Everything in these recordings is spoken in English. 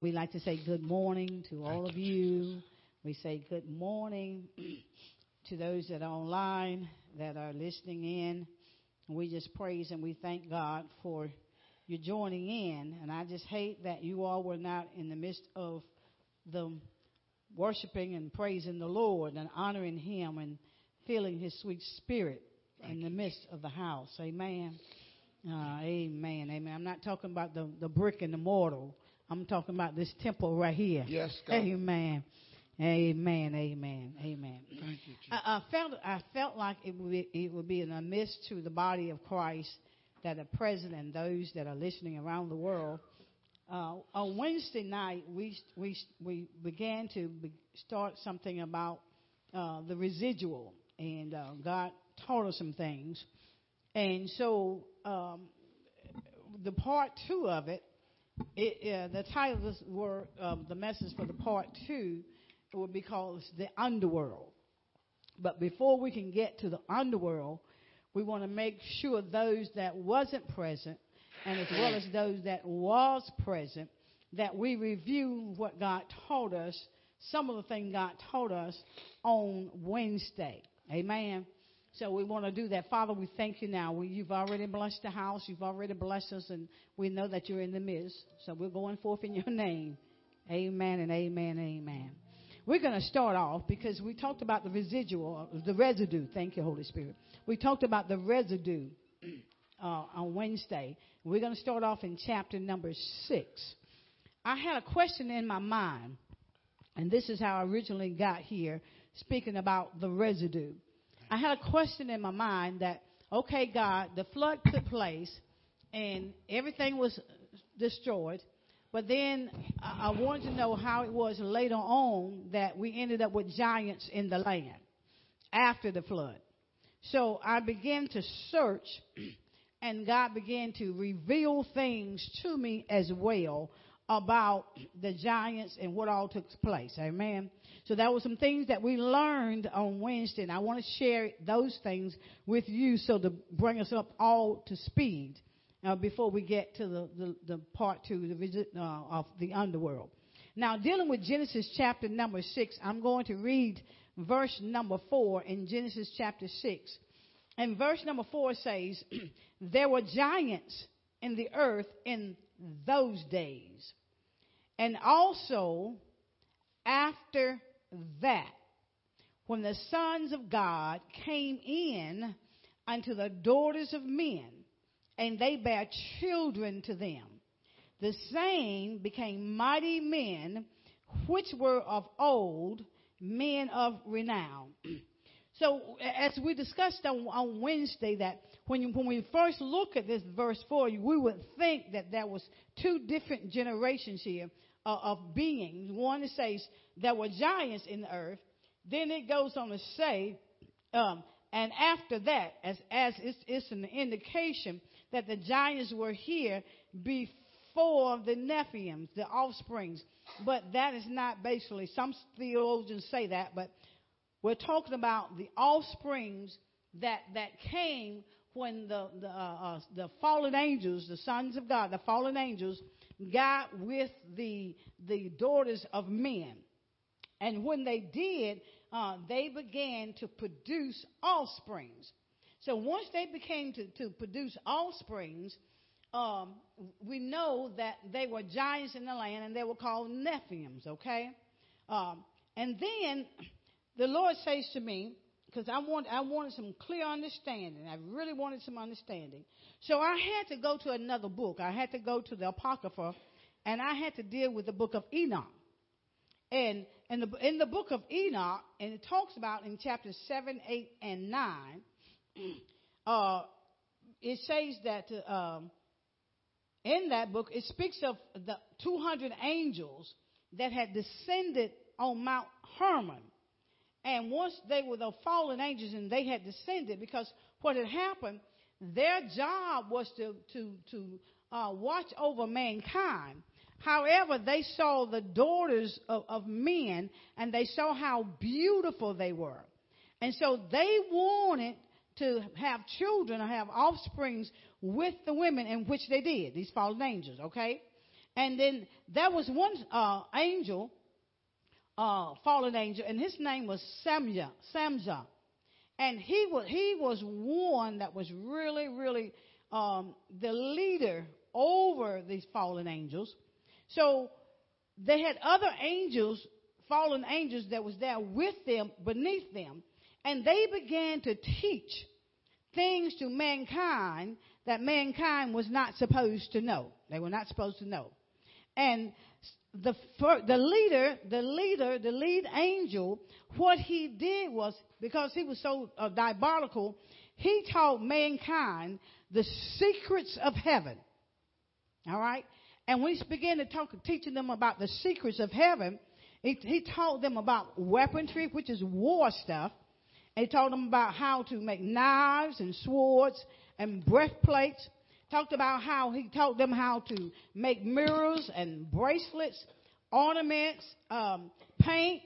We like to say good morning to all of you. We say good morning to those that are online, that are listening in. We just praise and we thank God for you joining in. And I just hate that you all were not in the midst of the worshiping and praising the Lord and honoring Him and feeling His sweet spirit in the midst of the house. Amen. Uh, amen. Amen. I'm not talking about the, the brick and the mortar. I'm talking about this temple right here. Yes, God. Amen. Amen. Amen. Amen. Thank you, Jesus. I, I felt I felt like it would be, it would be an amiss to the body of Christ that are present and those that are listening around the world. Uh, on Wednesday night, we we we began to be, start something about uh, the residual, and uh, God taught us some things, and so um, the part two of it it, uh, the title of this the message for the part two, would be called the underworld. But before we can get to the underworld, we want to make sure those that wasn't present, and as well as those that was present, that we review what God taught us, some of the things God taught us on Wednesday. Amen. So we want to do that. Father, we thank you now. We, you've already blessed the house. You've already blessed us, and we know that you're in the midst. So we're going forth in your name. Amen and amen and amen. We're going to start off because we talked about the residual, the residue. Thank you, Holy Spirit. We talked about the residue uh, on Wednesday. We're going to start off in chapter number six. I had a question in my mind, and this is how I originally got here, speaking about the residue. I had a question in my mind that, okay, God, the flood took place and everything was destroyed. But then I wanted to know how it was later on that we ended up with giants in the land after the flood. So I began to search, and God began to reveal things to me as well about the giants and what all took place. Amen. So that was some things that we learned on Wednesday, and I want to share those things with you so to bring us up all to speed uh, before we get to the, the, the part two the visit, uh, of the underworld. Now, dealing with Genesis chapter number six, I'm going to read verse number four in Genesis chapter six. And verse number four says, There were giants in the earth in those days and also after that, when the sons of God came in unto the daughters of men, and they bare children to them, the same became mighty men, which were of old, men of renown. So, as we discussed on, on Wednesday, that when, you, when we first look at this verse 4, we would think that there was two different generations here uh, of beings. One says there were giants in the earth. Then it goes on to say, um, and after that, as, as it's, it's an indication that the giants were here before the Nephilims, the offsprings. But that is not basically, some theologians say that, but we're talking about the offsprings that, that came when the, the, uh, uh, the fallen angels, the sons of God, the fallen angels, got with the, the daughters of men. And when they did, uh, they began to produce offsprings. So once they became to, to produce offsprings, um, we know that they were giants in the land and they were called Nephilims, okay? Um, and then the Lord says to me, because I want I wanted some clear understanding. I really wanted some understanding. So I had to go to another book. I had to go to the Apocrypha, and I had to deal with the book of Enoch. And in the in the book of Enoch, and it talks about in chapters seven, eight, and nine, uh, it says that um, in that book it speaks of the 200 angels that had descended on Mount Hermon and once they were the fallen angels and they had descended, because what had happened, their job was to, to, to uh, watch over mankind. However, they saw the daughters of, of men and they saw how beautiful they were. And so they wanted to have children or have offsprings with the women, in which they did, these fallen angels, okay? And then there was one uh, angel, uh, fallen angel, and his name was Samja. Samja. And he was, he was one that was really, really um, the leader over these fallen angels. So they had other angels, fallen angels that was there with them, beneath them, and they began to teach things to mankind that mankind was not supposed to know. They were not supposed to know. And the first, the leader, the leader, the lead angel, what he did was because he was so uh, diabolical, he taught mankind the secrets of heaven. All right, and we began to talk, teaching them about the secrets of heaven. He, he taught them about weaponry, which is war stuff. He taught them about how to make knives and swords and breastplates. Talked about how he taught them how to make mirrors and bracelets, ornaments, um, paint,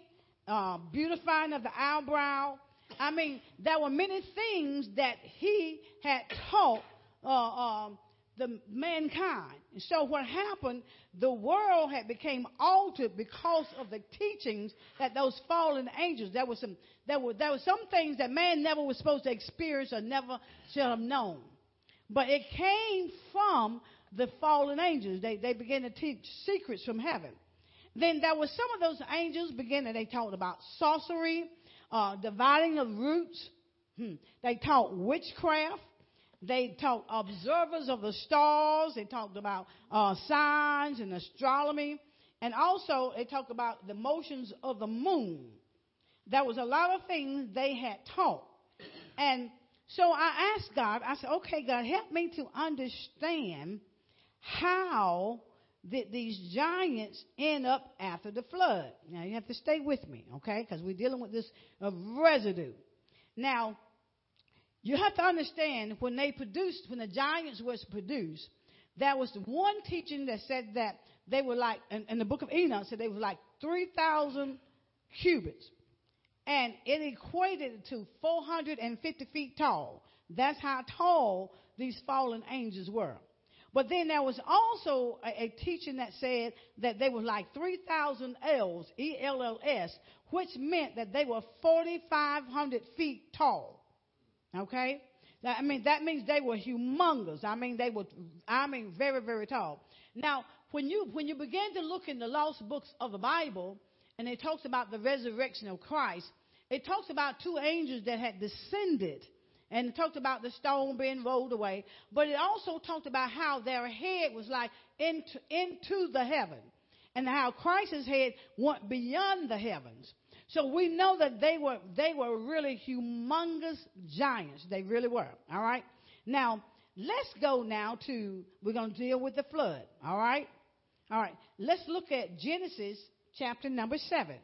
uh, beautifying of the eyebrow. I mean, there were many things that he had taught uh, um, the mankind. And so what happened, the world had became altered because of the teachings that those fallen angels, there was some, there were, there were some things that man never was supposed to experience or never should have known. But it came from the fallen angels. They, they began to teach secrets from heaven. Then there were some of those angels began beginning, they talked about sorcery, uh, dividing of roots. Hmm. They taught witchcraft. They taught observers of the stars. They talked about uh, signs and astronomy. And also, they talked about the motions of the moon. There was a lot of things they had taught. And so I asked God, I said, okay, God, help me to understand how did these giants end up after the flood. Now, you have to stay with me, okay, because we're dealing with this uh, residue. Now, you have to understand when they produced, when the giants was produced, there was one teaching that said that they were like, in, in the book of Enoch said they were like 3,000 cubits. And it equated to 450 feet tall. That's how tall these fallen angels were. But then there was also a, a teaching that said that they were like 3,000 L's, E-L-L-S, which meant that they were 4,500 feet tall. Okay? Now, I mean, that means they were humongous. I mean, they were, I mean, very, very tall. Now, when you, when you begin to look in the lost books of the Bible, and it talks about the resurrection of Christ, it talks about two angels that had descended. And it talked about the stone being rolled away. But it also talked about how their head was like into, into the heaven. And how Christ's head went beyond the heavens. So we know that they were they were really humongous giants. They really were. All right. Now let's go now to we're going to deal with the flood. All right. All right. Let's look at Genesis chapter number seven.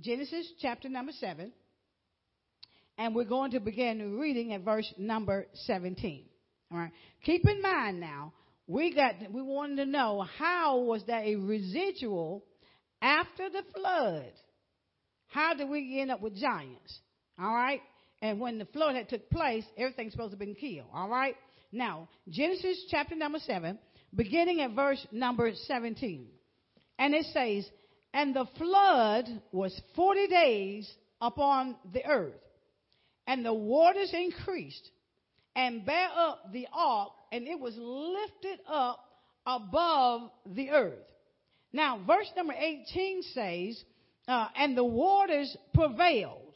Genesis chapter number seven. And we're going to begin reading at verse number 17. All right. Keep in mind now, we got we wanted to know how was there a residual after the flood? How did we end up with giants? All right? And when the flood had took place, everything's supposed to have been killed. All right? Now, Genesis chapter number 7, beginning at verse number 17. And it says, And the flood was 40 days upon the earth, and the waters increased and bare up the ark, and it was lifted up above the earth. Now, verse number 18 says, uh, and the waters prevailed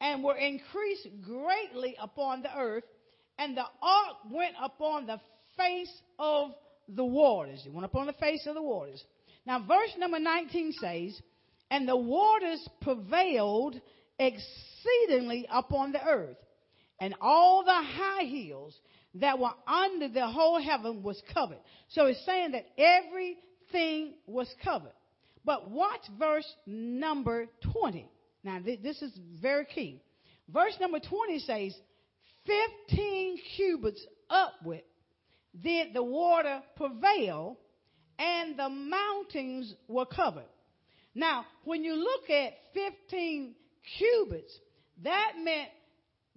and were increased greatly upon the earth, and the ark went upon the face of the waters. It went upon the face of the waters. Now, verse number 19 says, And the waters prevailed exceedingly upon the earth, and all the high hills that were under the whole heaven was covered. So it's saying that everything was covered. But watch verse number 20. Now, th- this is very key. Verse number 20 says, 15 cubits upward did the water prevail, and the mountains were covered. Now, when you look at 15 cubits, that meant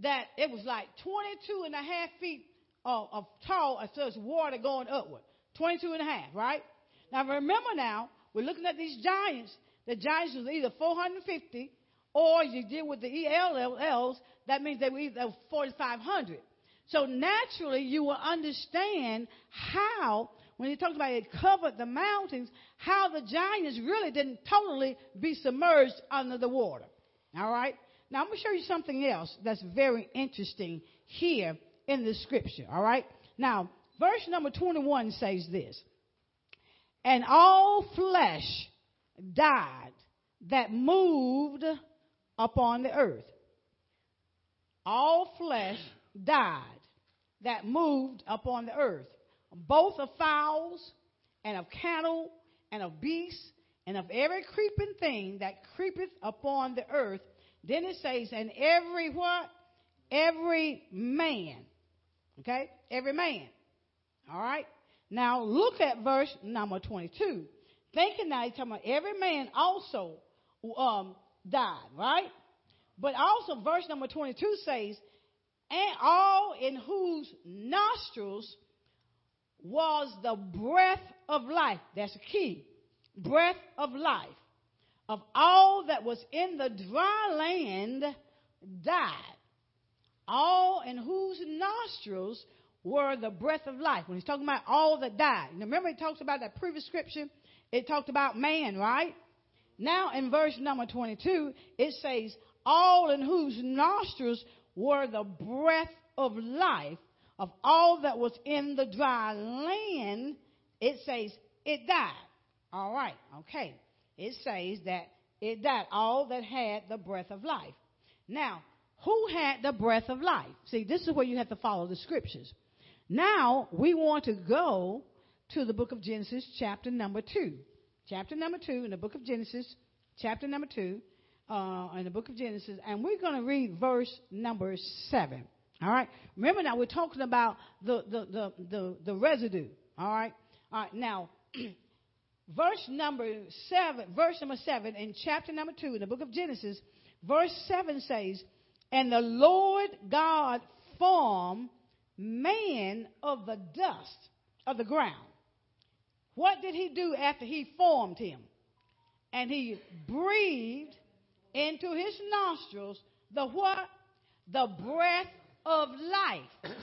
that it was like 22 and a half feet of, of tall as as water going upward. 22 and a half, right? Now remember now, we're looking at these giants. The giants was either 450 or you deal with the ELLs, that means they were either 4,500. So naturally, you will understand how, when he talks about it covered the mountains, how the giants really didn't totally be submerged under the water. All right? Now, I'm going to show you something else that's very interesting here in the scripture. All right? Now, verse number 21 says this And all flesh died that moved upon the earth. All flesh died that moved upon the earth, both of fowls and of cattle and of beasts and of every creeping thing that creepeth upon the earth. Then it says, and every what? Every man. Okay? Every man. All right? Now look at verse number 22. Thinking now he's talking about every man also um, died, right? But also verse number 22 says, and all in whose nostrils was the breath of life. That's key. Breath of life. Of all that was in the dry land died. All in whose nostrils were the breath of life. When he's talking about all that died. Now remember he talks about that previous scripture? It talked about man, right? Now in verse number 22, it says, all in whose nostrils were the breath of life of all that was in the dry land, it says it died. All right, okay. It says that it died, all that had the breath of life. Now, who had the breath of life? See, this is where you have to follow the scriptures. Now, we want to go to the book of Genesis, chapter number 2. Chapter number 2 in the book of Genesis, chapter number 2 uh, in the book of Genesis, and we're going to read verse number seven. All right. Remember now we're talking about the the the the, the residue. All right. All right. Now, verse number seven, verse number seven in chapter number two in the book of Genesis, verse seven says, "And the Lord God formed man of the dust of the ground." What did he do after he formed him? And he breathed into his nostrils the what? The breath of life.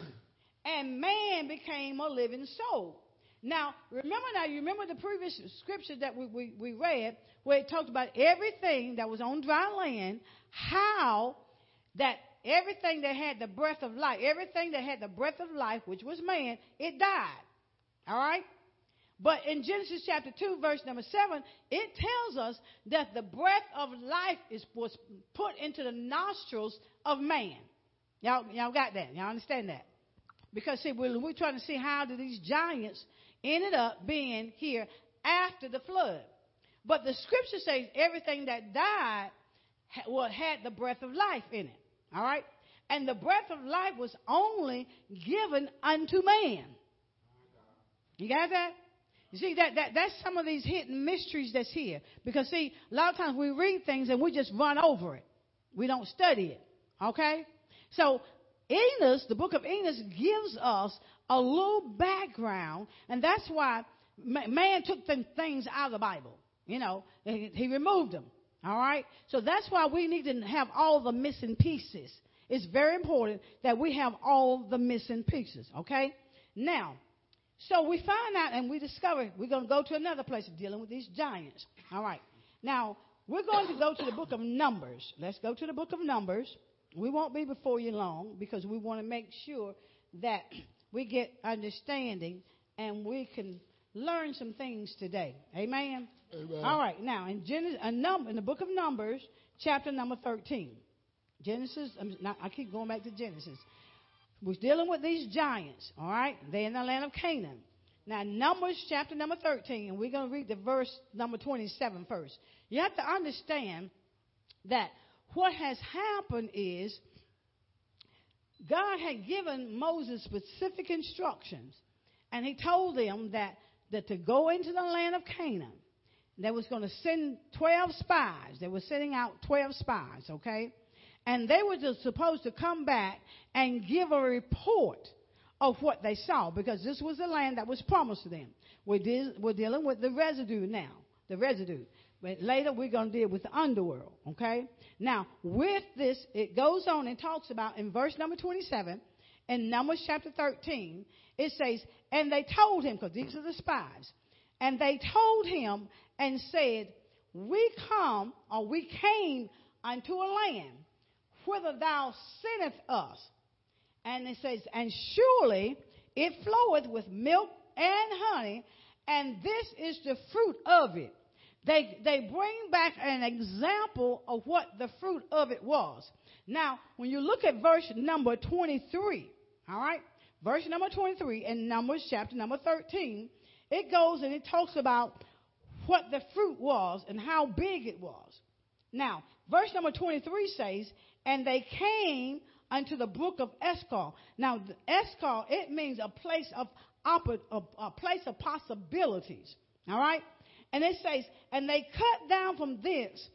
and man became a living soul. Now, remember now, you remember the previous scripture that we, we, we read where it talked about everything that was on dry land, how that everything that had the breath of life, everything that had the breath of life, which was man, it died. All right? But in Genesis chapter 2, verse number 7, it tells us that the breath of life is, was put into the nostrils of man. Y'all, y'all got that? Y'all understand that? Because, see, we're, we're trying to see how did these giants ended up being here after the flood. But the scripture says everything that died well, had the breath of life in it. All right? And the breath of life was only given unto man. You got that? You see, that, that, that's some of these hidden mysteries that's here. Because, see, a lot of times we read things and we just run over it. We don't study it. Okay? So, Enoch, the book of Enoch, gives us a little background, and that's why man took things out of the Bible. You know, he removed them. All right? So that's why we need to have all the missing pieces. It's very important that we have all the missing pieces. Okay? Now, so we find out and we discover we're going to go to another place dealing with these giants. All right. Now, we're going to go to the book of Numbers. Let's go to the book of Numbers. We won't be before you long because we want to make sure that we get understanding and we can learn some things today. Amen. Amen. All right. Now, in Genesis, a number, in the book of Numbers, chapter number 13. Genesis, um, I keep going back to Genesis We're dealing with these giants, all right? They're in the land of Canaan. Now, Numbers chapter number 13, and we're going to read the verse number 27 first. You have to understand that what has happened is God had given Moses specific instructions, and he told them that, that to go into the land of Canaan, they was going to send 12 spies. They were sending out 12 spies, okay? and they were just supposed to come back and give a report of what they saw because this was the land that was promised to them. We're, de- we're dealing with the residue now, the residue. But later we're going to deal with the underworld, okay? Now, with this, it goes on and talks about in verse number 27, in Numbers chapter 13, it says, And they told him, because these are the spies, and they told him and said, We come, or we came unto a land whither thou sendest us. And it says, And surely it floweth with milk and honey, and this is the fruit of it. They, they bring back an example of what the fruit of it was. Now, when you look at verse number 23, all right, verse number 23 in Numbers chapter number 13, it goes and it talks about what the fruit was and how big it was. Now, verse number 23 says, And they came unto the brook of Eshcol. Now, Eshcol, it means a place of, a place of possibilities. All right? And it says, and they cut down from this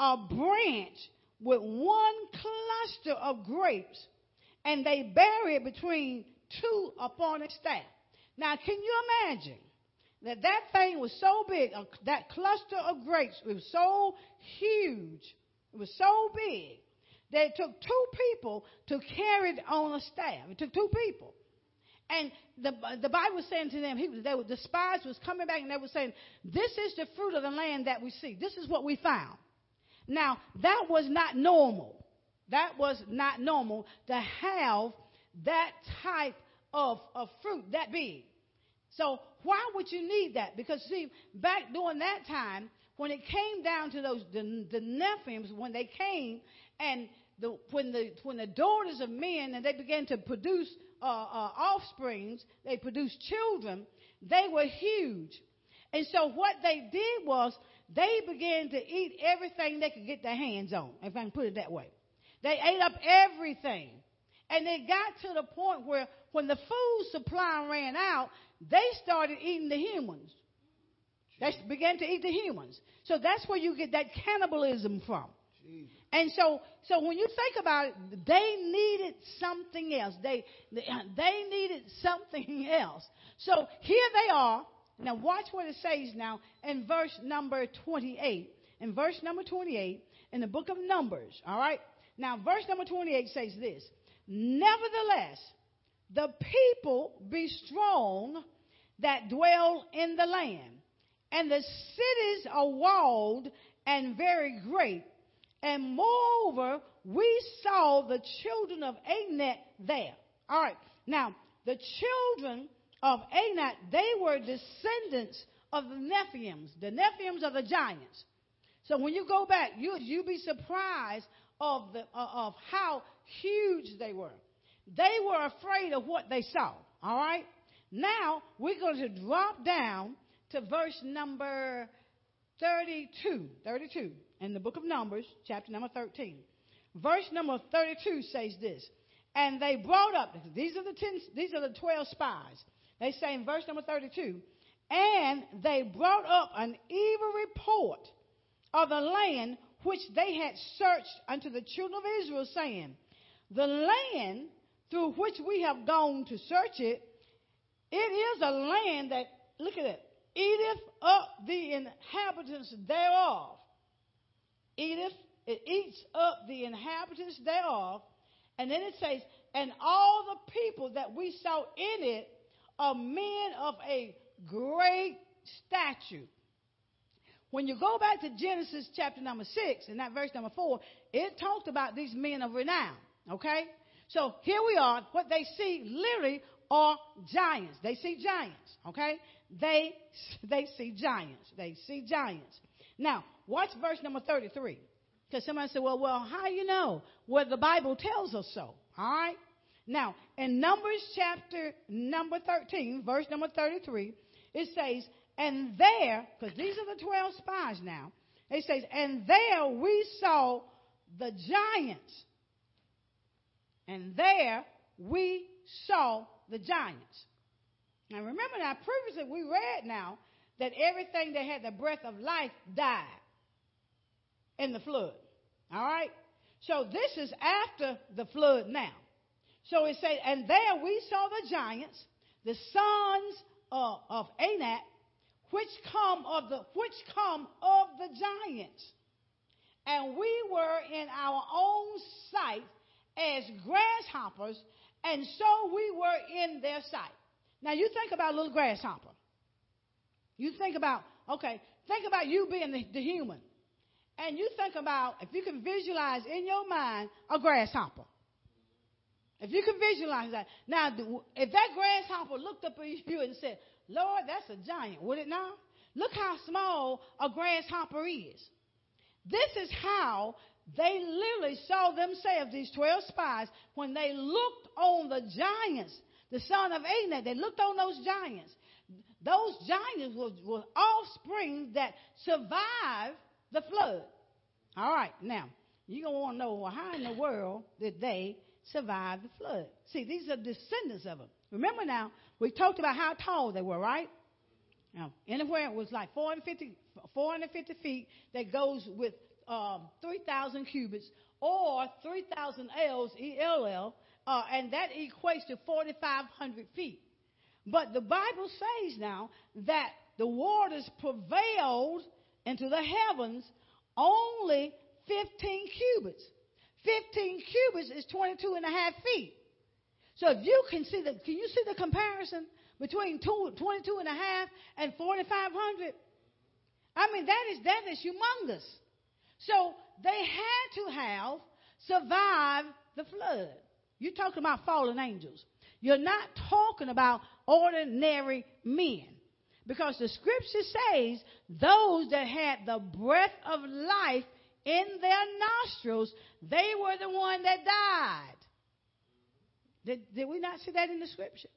a branch with one cluster of grapes, and they bury it between two upon a staff. Now, can you imagine that that thing was so big, that cluster of grapes was so huge, it was so big, that it took two people to carry it on a staff. It took two people. And the, the Bible was saying to them, he, they, the spies was coming back and they were saying, this is the fruit of the land that we see. This is what we found. Now, that was not normal. That was not normal to have that type of, of fruit that big. So why would you need that? Because see, back during that time, when it came down to those the, the when they came and the, when the when the daughters of men and they began to produce uh, uh, offsprings, they produced children, they were huge. And so what they did was they began to eat everything they could get their hands on, if I can put it that way. They ate up everything. And it got to the point where when the food supply ran out, they started eating the humans. They began to eat the humans. So that's where you get that cannibalism from. And so, so when you think about it, they needed something else. They, they needed something else. So here they are. Now watch what it says now in verse number 28. In verse number 28 in the book of Numbers. All right. Now verse number 28 says this. Nevertheless, the people be strong that dwell in the land, and the cities are walled and very great and moreover, we saw the children of Anak there. All right. Now, the children of Anak, they were descendants of the Nephilims. The Nephilims are the giants. So when you go back, you you be surprised of the uh, of how huge they were. They were afraid of what they saw. All right. Now we're going to drop down to verse number 32. 32 in the book of Numbers, chapter number 13. Verse number 32 says this. And they brought up, these are the ten, these are the 12 spies. They say in verse number 32, and they brought up an evil report of the land which they had searched unto the children of Israel, saying, The land through which we have gone to search it, it is a land that, look at it, eateth up the inhabitants thereof eateth, it eats up the inhabitants thereof. And then it says, and all the people that we saw in it are men of a great stature. When you go back to Genesis chapter number six and that verse number four, it talked about these men of renown. Okay? So here we are. What they see literally are giants. They see giants. Okay? They, they see giants. They see giants. Now, watch verse number 33. Because somebody said, well, well, how you know? Well, the Bible tells us so. All right? Now, in Numbers chapter number 13, verse number 33, it says, and there, because these are the 12 spies now, it says, and there we saw the giants. And there we saw the giants. Now remember now, previously we read now that everything that had the breath of life died in the flood. All right? So this is after the flood now. So it says, and there we saw the giants, the sons of, of Anak, which come of the which come of the giants. And we were in our own sight as grasshoppers, and so we were in their sight. Now you think about a little grasshopper. You think about, okay, think about you being the, the human. And you think about, if you can visualize in your mind a grasshopper. If you can visualize that. Now, if that grasshopper looked up at you and said, Lord, that's a giant, would it not? Look how small a grasshopper is. This is how they literally saw themselves, these 12 spies, when they looked on the giants, the son of Anak, they looked on those giants. Those giants were, were offspring that survived the flood. All right, now, you're going to want to know well, how in the world did they survive the flood? See, these are descendants of them. Remember now, we talked about how tall they were, right? Now, anywhere it was like 450, 450 feet that goes with um, 3,000 cubits or 3,000 L's, E-L-L, uh, and that equates to 4,500 feet. But the Bible says now that the waters prevailed into the heavens only 15 cubits. 15 cubits is 22 and a half feet. So if you can see the, can you see the comparison between two, 22 and a half and 4,500? I mean, that is, that is humongous. So they had to have survived the flood. You're talking about fallen angels. You're not talking about ordinary men. Because the scripture says those that had the breath of life in their nostrils, they were the one that died. Did, did we not see that in the scripture?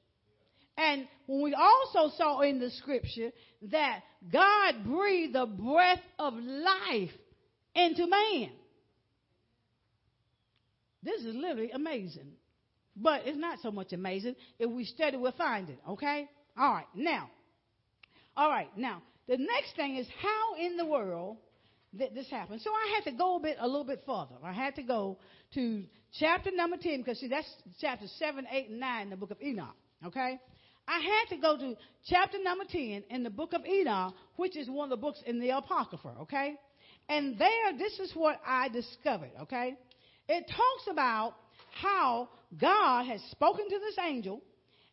And when we also saw in the scripture that God breathed the breath of life into man. This is literally amazing. But it's not so much amazing. If we study, we'll find it. Okay? All right. Now, all right. Now, the next thing is how in the world that this happened. So I had to go a bit, a little bit further. I had to go to chapter number 10 because see, that's chapter 7, 8, and 9 in the book of Enoch. Okay? I had to go to chapter number 10 in the book of Enoch, which is one of the books in the Apocrypha. Okay? And there, this is what I discovered. Okay? It talks about how God has spoken to this angel,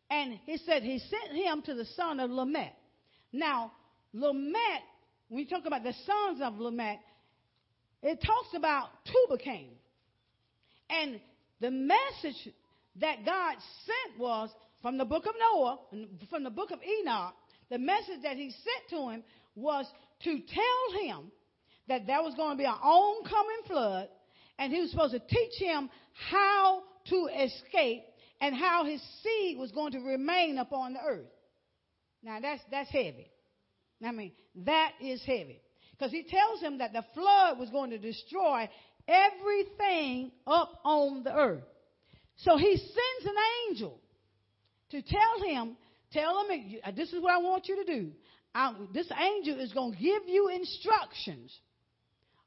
and he said he sent him to the son of Lamech. Now, Lamech, when we talk about the sons of Lamech, it talks about Tubal-Cain. And the message that God sent was from the book of Noah, from the book of Enoch, the message that he sent to him was to tell him that there was going to be an oncoming flood, and he was supposed to teach him how to escape and how his seed was going to remain upon the earth. Now that's that's heavy. I mean, that is heavy. Because he tells him that the flood was going to destroy everything up on the earth. So he sends an angel to tell him, tell him, uh, this is what I want you to do. I, this angel is going to give you instructions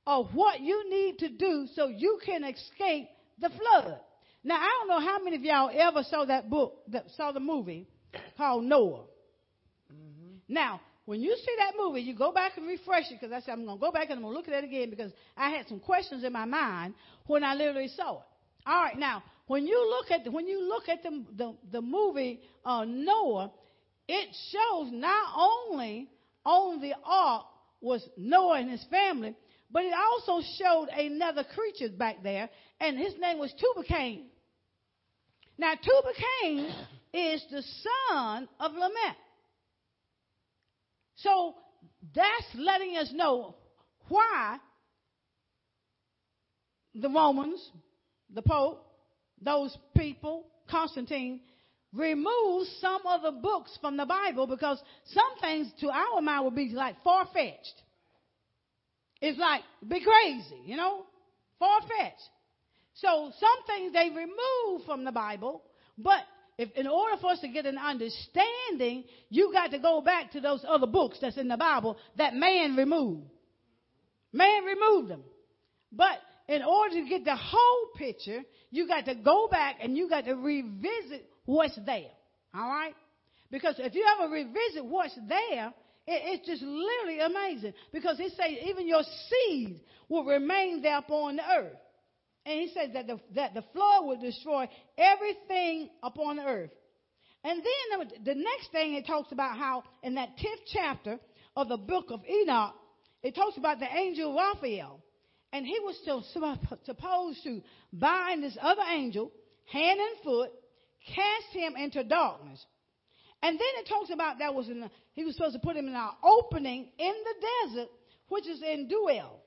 of what you need to do so you can escape the flood. Now, I don't know how many of y'all ever saw that book, that saw the movie called Noah. Now, when you see that movie, you go back and refresh it because I said I'm going to go back and I'm going to look at it again because I had some questions in my mind when I literally saw it. All right, now when you look at the, when you look at the the, the movie uh, Noah, it shows not only on the ark was Noah and his family, but it also showed another creature back there, and his name was Tubal-Cain. Now, Tubal-Cain is the son of Lamech. So that's letting us know why the Romans, the Pope, those people, Constantine, removed some of the books from the Bible because some things to our mind would be like far fetched. It's like, be crazy, you know? Far fetched. So some things they removed from the Bible, but if in order for us to get an understanding, you got to go back to those other books that's in the Bible that man removed. Man removed them. But in order to get the whole picture, you got to go back and you got to revisit what's there. All right? Because if you ever revisit what's there, it, it's just literally amazing. Because he says even your seed will remain there upon the earth. And he says that the, that the flood will destroy everything upon the earth. And then the next thing it talks about how in that 10th chapter of the book of Enoch, it talks about the angel Raphael. And he was still supposed to bind this other angel, hand and foot, cast him into darkness. And then it talks about that was in, he was supposed to put him in an opening in the desert, which is in Deuel.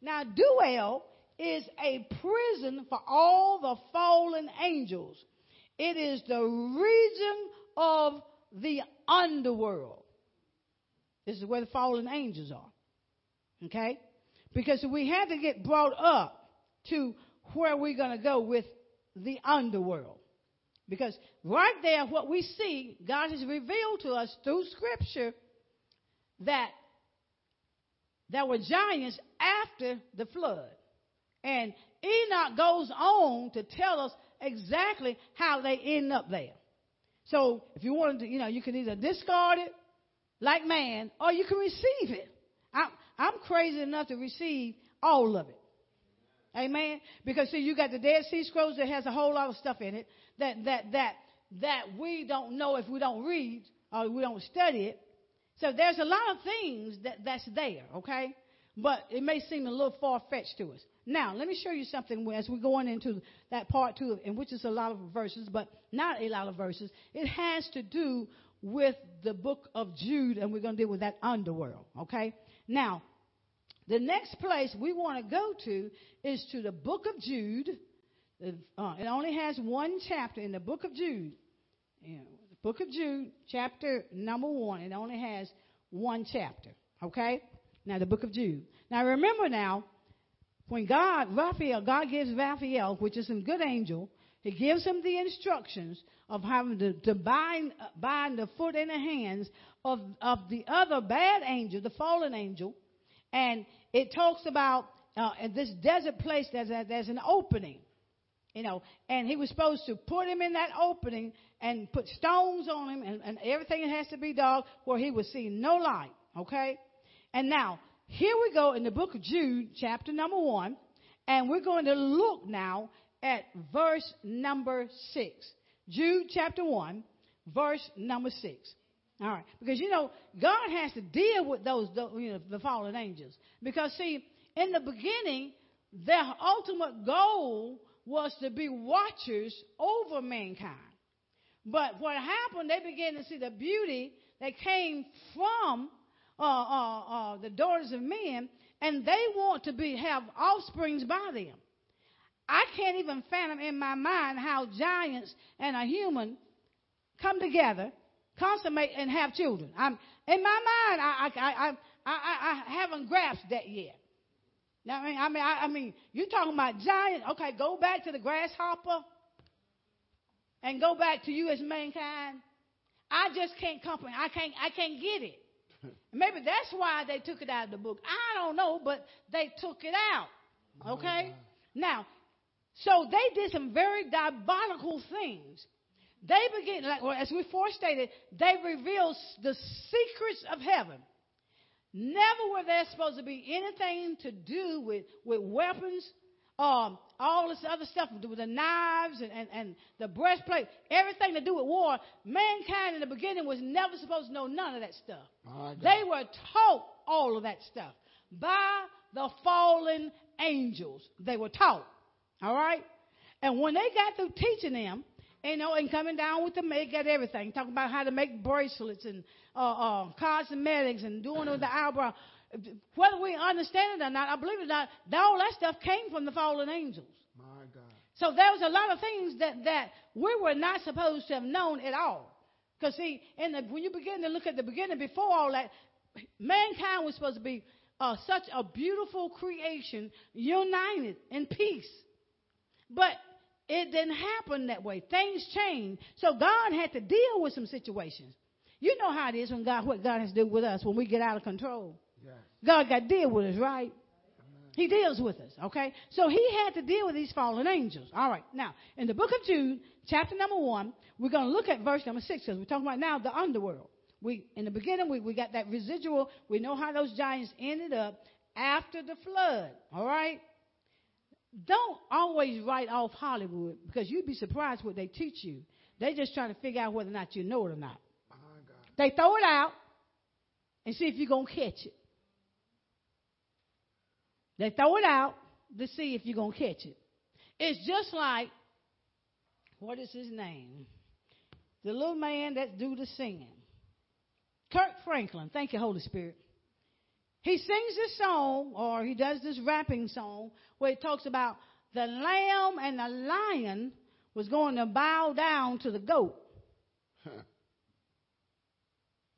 Now, Deuel is a prison for all the fallen angels. It is the region of the underworld. This is where the fallen angels are. Okay? Because we had to get brought up to where we're going to go with the underworld. Because right there, what we see, God has revealed to us through Scripture that there were giants after the flood. And Enoch goes on to tell us exactly how they end up there. So if you wanted to, you know, you can either discard it like man, or you can receive it. I'm, I'm crazy enough to receive all of it. Amen. Because see, you got the Dead Sea Scrolls that has a whole lot of stuff in it that that that that we don't know if we don't read or we don't study it. So there's a lot of things that that's there. Okay, but it may seem a little far fetched to us. Now, let me show you something as we're going into that part two, in which is a lot of verses, but not a lot of verses. It has to do with the book of Jude, and we're going to deal with that underworld. Okay. Now, the next place we want to go to is to the book of Jude. Uh, it only has one chapter in the book of Jude. The book of Jude, chapter number one. It only has one chapter. Okay? Now, the book of Jude. Now, remember now, when God, Raphael, God gives Raphael, which is a good angel, he gives him the instructions of having to, to bind, bind the foot and the hands of, of the other bad angel, the fallen angel, and it talks about uh, in this desert place there's, a, there's an opening, you know, and he was supposed to put him in that opening and put stones on him and, and everything has to be dark where he would see no light, okay? And now, here we go in the book of Jude, chapter number one, and we're going to look now at verse number six. Jude chapter one, verse number six. All right, because you know God has to deal with those, you know, the fallen angels. Because see, in the beginning, their ultimate goal was to be watchers over mankind. But what happened? They began to see the beauty that came from uh, uh, uh, the daughters of men, and they want to be have offsprings by them. I can't even fathom in my mind how giants and a human come together consummate and have children. I'm in my mind. I I I I, I haven't grasped that yet. Now, I mean, I mean, I, I mean, you talking about giant? Okay, go back to the grasshopper, and go back to you as mankind. I just can't comprehend. I can't. I can't get it. Maybe that's why they took it out of the book. I don't know, but they took it out. Okay. Now, so they did some very diabolical things they begin, like, well, as we forestated, they revealed the secrets of heaven. Never were there supposed to be anything to do with, with weapons, um, all this other stuff, with the knives and, and, and the breastplate, everything to do with war. Mankind in the beginning was never supposed to know none of that stuff. They were taught all of that stuff by the fallen angels. They were taught. All right? And when they got through teaching them, you know, and coming down with the make at everything, talking about how to make bracelets and uh, uh, cosmetics and doing with the eyebrow. Whether we understand it or not, I believe it or not, all that stuff came from the fallen angels. My God. So there was a lot of things that, that we were not supposed to have known at all. Because see, in the, when you begin to look at the beginning, before all that, mankind was supposed to be uh, such a beautiful creation, united in peace. But it didn't happen that way. Things changed. So God had to deal with some situations. You know how it is when God, what God has to do with us when we get out of control. Yes. God got to deal with us, right? He deals with us, okay? So he had to deal with these fallen angels. All right. Now, in the book of Jude, chapter number one, we're going to look at verse number six because we're talking about now the underworld. We, in the beginning, we, we got that residual. We know how those giants ended up after the flood, all right? Don't always write off Hollywood because you'd be surprised what they teach you. They're just trying to figure out whether or not you know it or not. They throw it out and see if you're going to catch it. They throw it out to see if you're going to catch it. It's just like, what is his name? The little man that do the singing. Kirk Franklin. Thank you, Holy Spirit. He sings this song, or he does this rapping song, where he talks about the lamb and the lion was going to bow down to the goat.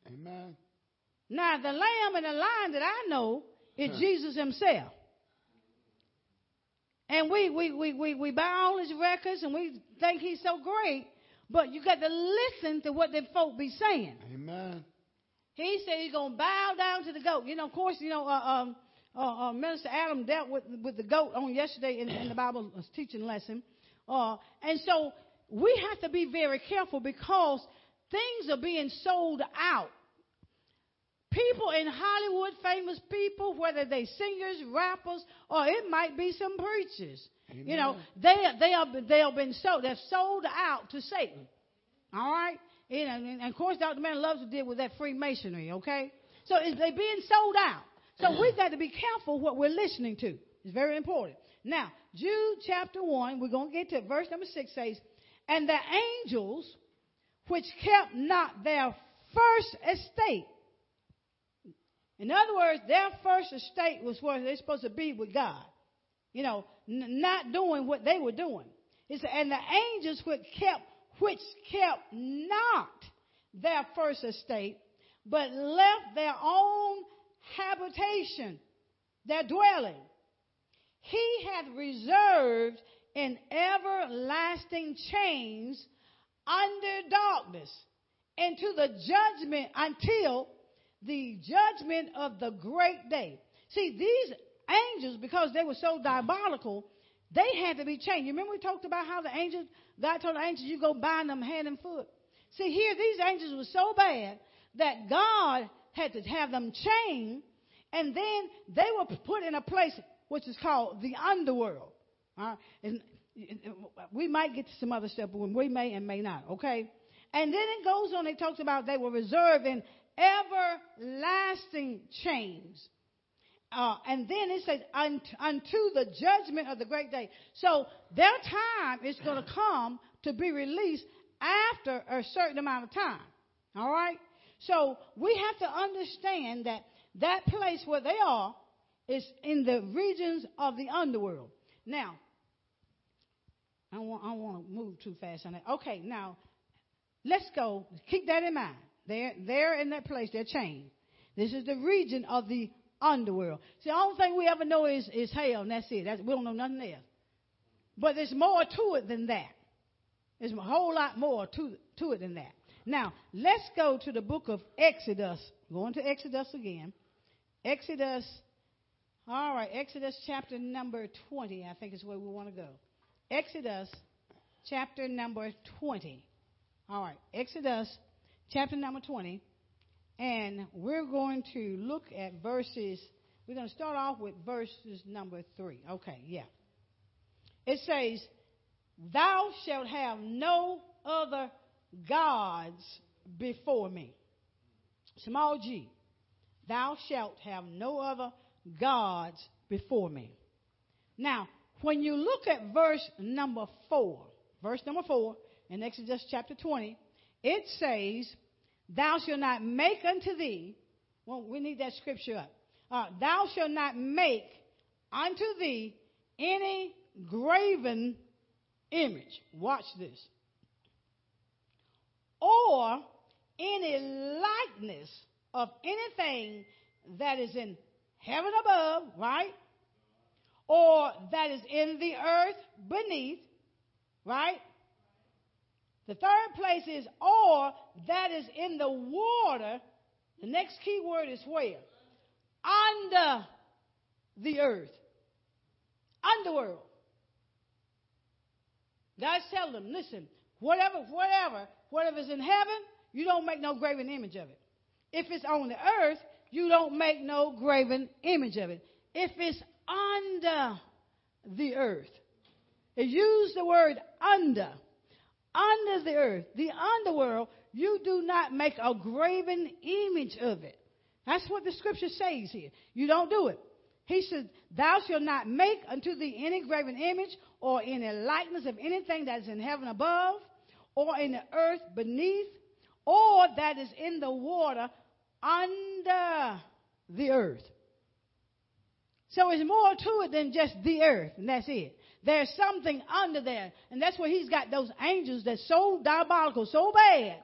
Amen. Now, the lamb and the lion that I know is Jesus himself. And we, we, we, we, we buy all his records and we think he's so great, but you got to listen to what the folk be saying. Amen. He said he's going to bow down to the goat. You know, of course, you know, uh, um, uh, uh, Minister Adam dealt with, with the goat on yesterday in, in the Bible teaching lesson. Uh, and so we have to be very careful because things are being sold out. People in Hollywood, famous people, whether they singers, rappers, or it might be some preachers. Amen. You know, they they are they have been sold. They're sold out to Satan. All right, you know, and, and of course, Dr. Man loves to deal with that Freemasonry. Okay, so it's, they're being sold out. So we've got to be careful what we're listening to. It's very important. Now, Jude chapter 1, we're going to get to verse number 6 says, And the angels which kept not their first estate. In other words, their first estate was where they're supposed to be with God. You know, n- not doing what they were doing. It's, and the angels which kept, which kept not their first estate, but left their own habitation, their dwelling. He hath reserved in everlasting chains under darkness into the judgment until the judgment of the great day. See, these angels, because they were so diabolical, they had to be chained. You remember we talked about how the angels, God told the angels, you go bind them hand and foot. See, here these angels were so bad that God had to have them chained, and then they were put in a place which is called the underworld. Uh, and we might get to some other stuff, but we may and may not, okay? And then it goes on, it talks about they were reserved in everlasting chains. Uh, and then it says, unto the judgment of the great day. So their time is going to come to be released after a certain amount of time. All right? So we have to understand that that place where they are is in the regions of the underworld. Now, I don't want, I want to move too fast on that. Okay, now, let's go. Keep that in mind. They're, they're in that place. They're chained. This is the region of the underworld. See, the only thing we ever know is, is hell, and that's it. That's, we don't know nothing else. But there's more to it than that. There's a whole lot more to, to it than that. Now, let's go to the book of Exodus. Going to Exodus again. Exodus, all right, Exodus chapter number 20, I think is where we want to go. Exodus chapter number 20. All right, Exodus chapter number 20. And we're going to look at verses, we're going to start off with verses number 3. Okay, yeah. It says, Thou shalt have no other gods before me. Small g. Thou shalt have no other gods before me. Now, when you look at verse number 4, verse number 4 in Exodus chapter 20, it says, Thou shalt not make unto thee, well, we need that scripture up. Uh, thou shalt not make unto thee any graven image. Watch this. Or any likeness of anything that is in heaven above, right? Or that is in the earth beneath, right? The third place is or that is in the water. The next key word is where? Under the earth. underworld. God's telling them, listen, whatever, whatever, whatever's in heaven, you don't make no graven image of it. If it's on the earth, you don't make no graven image of it. If it's under the earth, it used the word under, under the earth, the underworld, you do not make a graven image of it. That's what the scripture says here. You don't do it. He said, Thou shalt not make unto thee any graven image or any likeness of anything that is in heaven above, or in the earth beneath, or that is in the water under the earth. So it's more to it than just the earth, and that's it. There's something under there, and that's where he's got those angels that's so diabolical, so bad,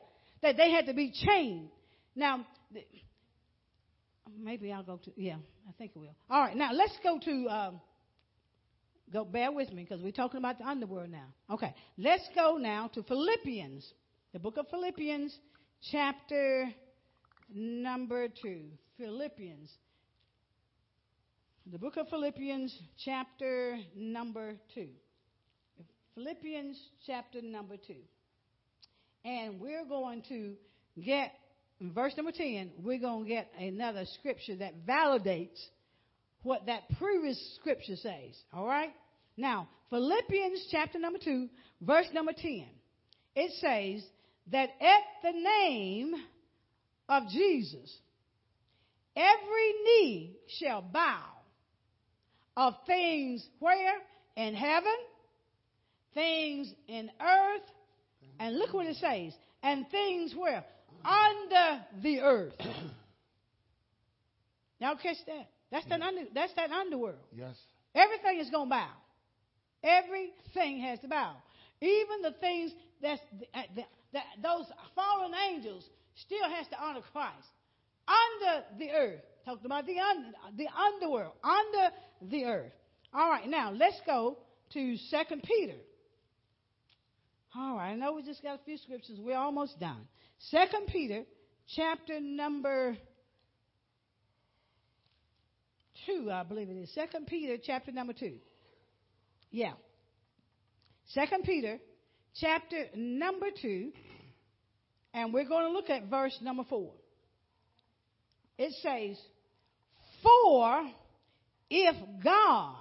that they had to be chained. Now, maybe I'll go to, yeah, I think it will. All right, now let's go to, um, go, bear with me because we're talking about the underworld now. Okay, let's go now to Philippians, the book of Philippians, chapter number two. Philippians. The book of Philippians, chapter number two. Philippians, chapter number two. And we're going to get verse number 10, we're going to get another scripture that validates what that previous scripture says. All right? Now, Philippians chapter number 2, verse number 10. It says that at the name of Jesus, every knee shall bow of things where? In heaven, things in earth, and look what it says, and things where? under the earth. Y'all catch that? That's that under, that's that underworld. Yes. Everything is gonna bow. Everything has to bow. Even the things that's that, uh, that those fallen angels still has to honor Christ. Under the earth. Talked about the under, the underworld. Under the earth. All right, now let's go to Second Peter. All right, I know we just got a few scriptures. We're almost done. Second Peter, chapter number two, I believe it is. Second Peter, chapter number two. Yeah. Second Peter, chapter number two, and we're going to look at verse number four. It says, For if God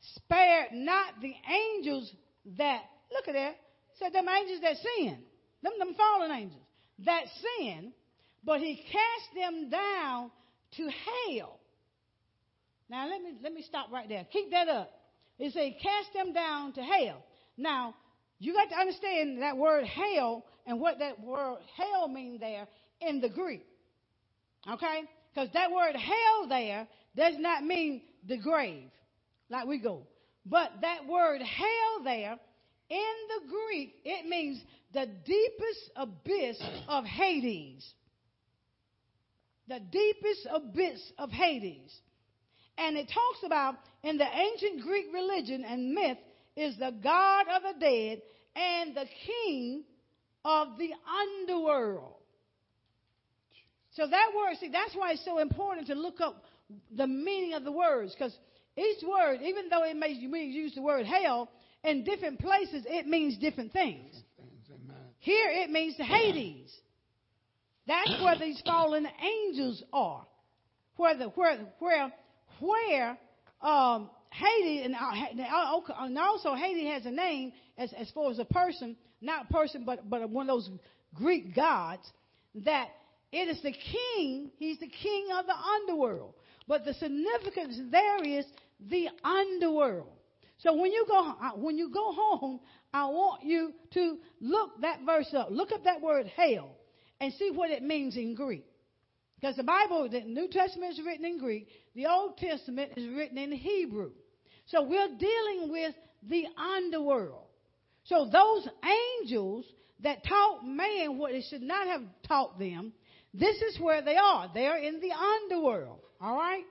spared not the angels that, look at that, said them angels that sin, them, them fallen angels that sin, but he cast them down to hell. Now let me let me stop right there. Keep that up. It says cast them down to hell. Now you got to understand that word hell and what that word hell means there in the Greek. Okay? Because that word hell there does not mean the grave, like we go. But that word hell there in the Greek, it means the deepest abyss of Hades. The deepest abyss of Hades. And it talks about in the ancient Greek religion and myth is the God of the dead and the king of the underworld. So that word, see, that's why it's so important to look up the meaning of the words because each word, even though it may use the word hell, in different places it means different things. Here it means the Hades. That's where these fallen angels are. Where the where where where um, Hades and, uh, and also Hades has a name as as far as a person, not a person, but but one of those Greek gods. That it is the king. He's the king of the underworld. But the significance there is the underworld. So when you go uh, when you go home, I want you to look that verse up. Look up that word hell and see what it means in Greek. Because the Bible, the New Testament is written in Greek, the Old Testament is written in Hebrew. So we're dealing with the underworld. So those angels that taught man what it should not have taught them, this is where they are. They're in the underworld. All right?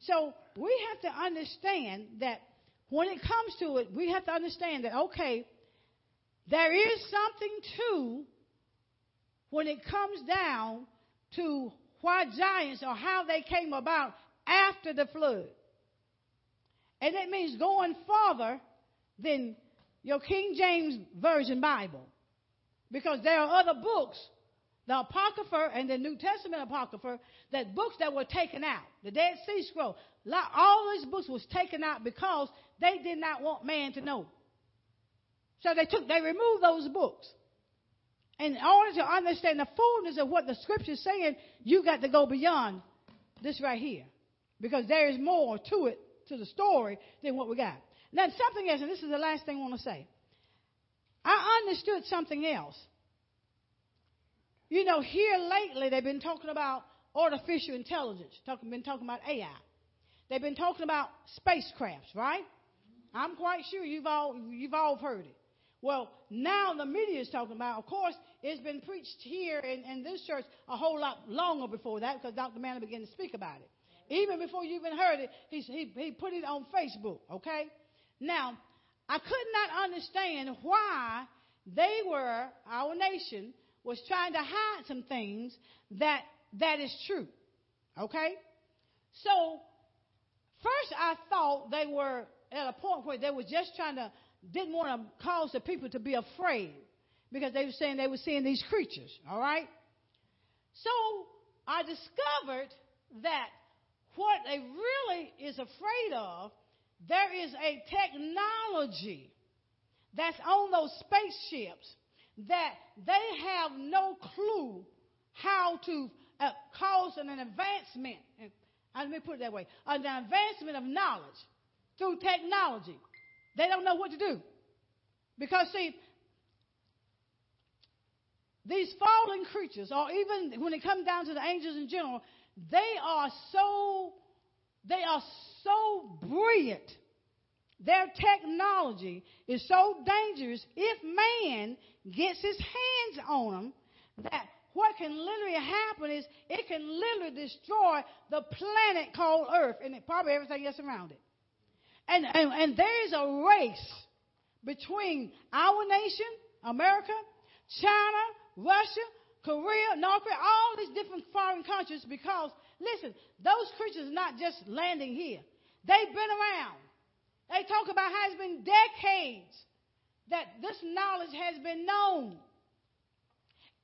So we have to understand that when it comes to it, we have to understand that, okay, there is something to when it comes down to why giants or how they came about after the flood. And it means going farther than your King James Version Bible. Because there are other books, the Apocrypha and the New Testament Apocrypha, that books that were taken out. The Dead Sea Scroll. All these books was taken out because they did not want man to know. So they took, they removed those books. In order to understand the fullness of what the scripture is saying, you got to go beyond this right here. Because there is more to it, to the story, than what we got. Now, something else, and this is the last thing I want to say. I understood something else. You know, here lately they've been talking about artificial intelligence, talking, been talking about AI. They've been talking about spacecrafts, right? I'm quite sure you've all you've all heard it. Well, now the media is talking about. Of course, it's been preached here in, in this church a whole lot longer before that because Dr. Manley began to speak about it. Even before you even heard it, he, he, he put it on Facebook, okay? Now, I could not understand why they were, our nation, was trying to hide some things that that is true. Okay? So, first I thought they were at a point where they were just trying to, didn't want to cause the people to be afraid because they were saying they were seeing these creatures. All right? So, I discovered that what they really is afraid of there is a technology that's on those spaceships that they have no clue how to uh, cause an advancement. And, uh, let me put it that way an advancement of knowledge through technology. They don't know what to do. Because, see, these fallen creatures, or even when it comes down to the angels in general, they are so they are so brilliant. Their technology is so dangerous if man gets his hands on them that what can literally happen is it can literally destroy the planet called Earth and probably everything else around it. And, and, and there is a race between our nation, America, China, Russia, Korea, North Korea, all these different foreign countries because Listen, those creatures are not just landing here. They've been around. They talk about how it's been decades that this knowledge has been known.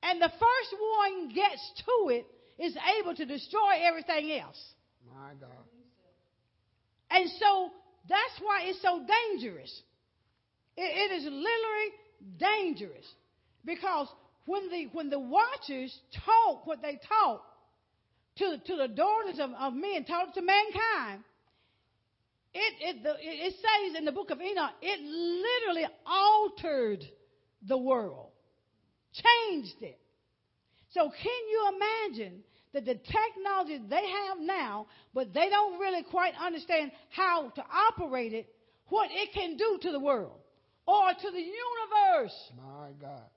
And the first one gets to it is able to destroy everything else. My God. And so that's why it's so dangerous. it, it is literally dangerous because when the when the watchers talk what they talk, to, to the daughters of, of men, taught to mankind, it, it, the, it says in the book of Enoch, it literally altered the world, changed it. So, can you imagine that the technology they have now, but they don't really quite understand how to operate it, what it can do to the world or to the universe? My God.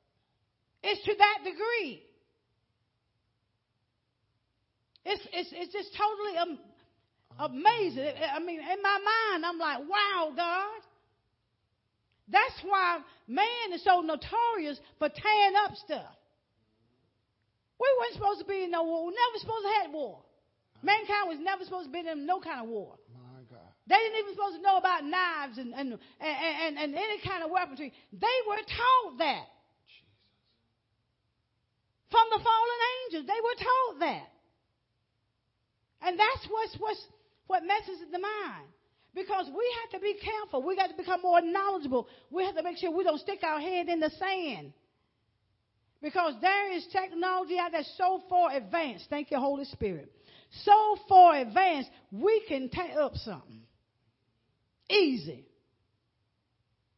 It's to that degree. It's, it's, it's just totally um, amazing. I mean, in my mind, I'm like, wow, God. That's why man is so notorious for tearing up stuff. We weren't supposed to be in no war. We never supposed to have war. Mankind was never supposed to be in no kind of war. My God. They didn't even supposed to know about knives and, and, and, and, and any kind of weaponry. They were taught that. Jesus. From the fallen angels. They were taught that. And that's what's, what's, what messes the mind. Because we have to be careful. We got to become more knowledgeable. We have to make sure we don't stick our head in the sand. Because there is technology out there so far advanced. Thank you, Holy Spirit. So far advanced, we can take up something. Easy.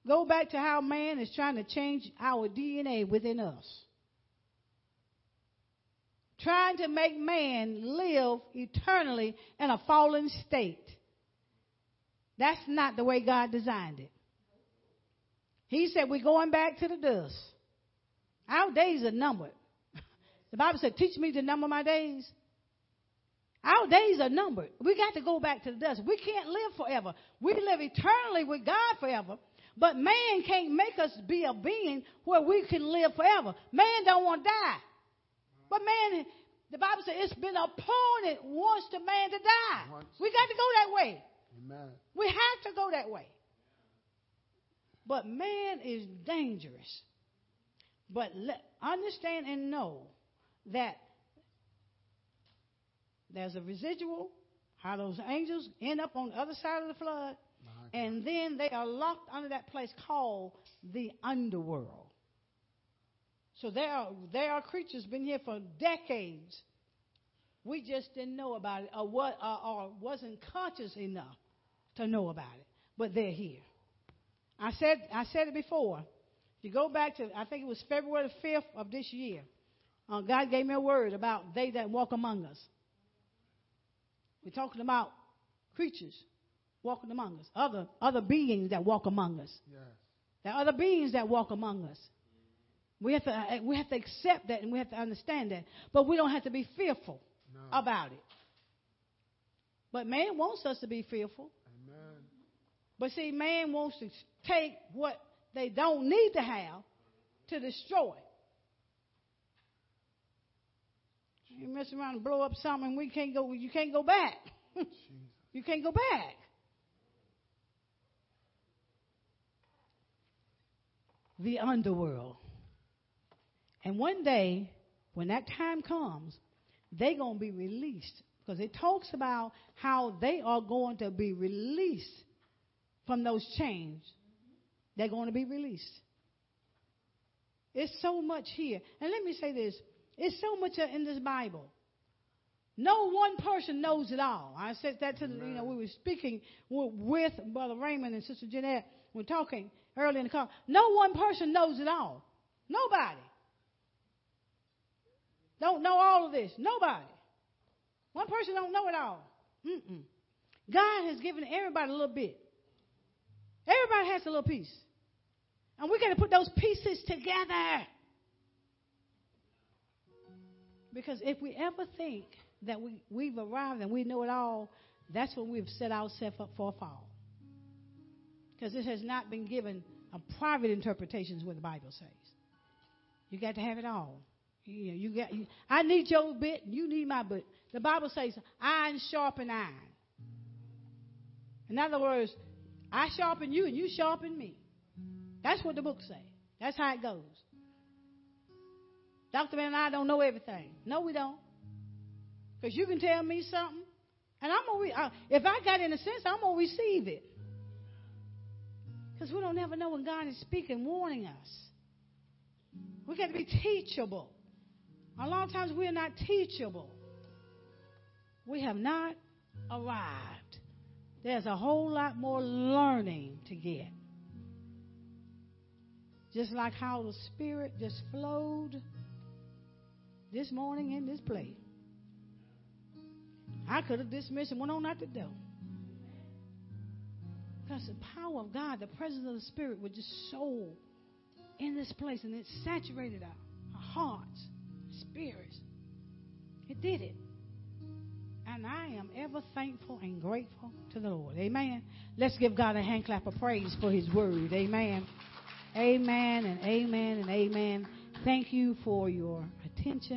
Go back to how man is trying to change our DNA within us trying to make man live eternally in a fallen state. That's not the way God designed it. He said, We're going back to the dust. Our days are numbered. The Bible said, Teach me to number my days. Our days are numbered. We got to go back to the dust. We can't live forever. We live eternally with God forever. But man can't make us be a being where we can live forever. Man don't want to die. But man, the Bible says it's been appointed once to man to die. Once. We got to go that way. Amen. We have to go that way. But man is dangerous. But let, understand and know that there's a residual, how those angels end up on the other side of the flood, and then they are locked under that place called the underworld. So there are, there are creatures been here for decades. We just didn't know about it or, what, or, or wasn't conscious enough to know about it. But they're here. I said, I said it before. If you go back to, I think it was February the 5th of this year, uh, God gave me a word about they that walk among us. We're talking about creatures walking among us, other, other beings that walk among us. Yes. There are other beings that walk among us. We have to uh, we have to accept that and we have to understand that. But we don't have to be fearful No. about it. But man wants us to be fearful. Amen. But see, man wants to take what they don't need to have to destroy. You mess around and blow up something, we can't go. You can't go back. You can't go back. The underworld. And one day, when that time comes, they're going to be released. Because it talks about how they are going to be released from those chains. They're going to be released. It's so much here. And let me say this it's so much in this Bible. No one person knows it all. I said that to the, you know, we were speaking with Brother Raymond and Sister Jeanette. We're talking early in the call. No one person knows it all. Nobody. Don't know all of this. Nobody. One person don't know it all. Mm-mm. God has given everybody a little bit. Everybody has a little piece. And we got to put those pieces together. Because if we ever think that we, we've arrived and we know it all, that's when we've set ourselves up for a fall. Because this has not been given a private interpretation, is what the Bible says. You got to have it all. Know, you got. I need your bit, and you need my bit. The Bible says, "Iron sharpen iron." In other words, I sharpen you, and you sharpen me. That's what the book says. That's how it goes. Dr. Man and I don't know everything. No, we don't. Because you can tell me something, and I'm gonna. Re- if I got in a sense, I'm gonna receive it. Because we don't ever know when God is speaking, warning us. We got to be teachable. A lot of times we're not teachable. We have not arrived. There's a whole lot more learning to get. Just like how the Spirit just flowed this morning in this place. I could have dismissed and went on out the door. Because the power of God, the presence of the Spirit was just so in this place and it saturated our, our hearts, spirits. It did it. And I am ever thankful and grateful to the Lord. Amen. Let's give God a hand clap of praise for his word. Amen. Amen and amen and amen. Thank you for your attention.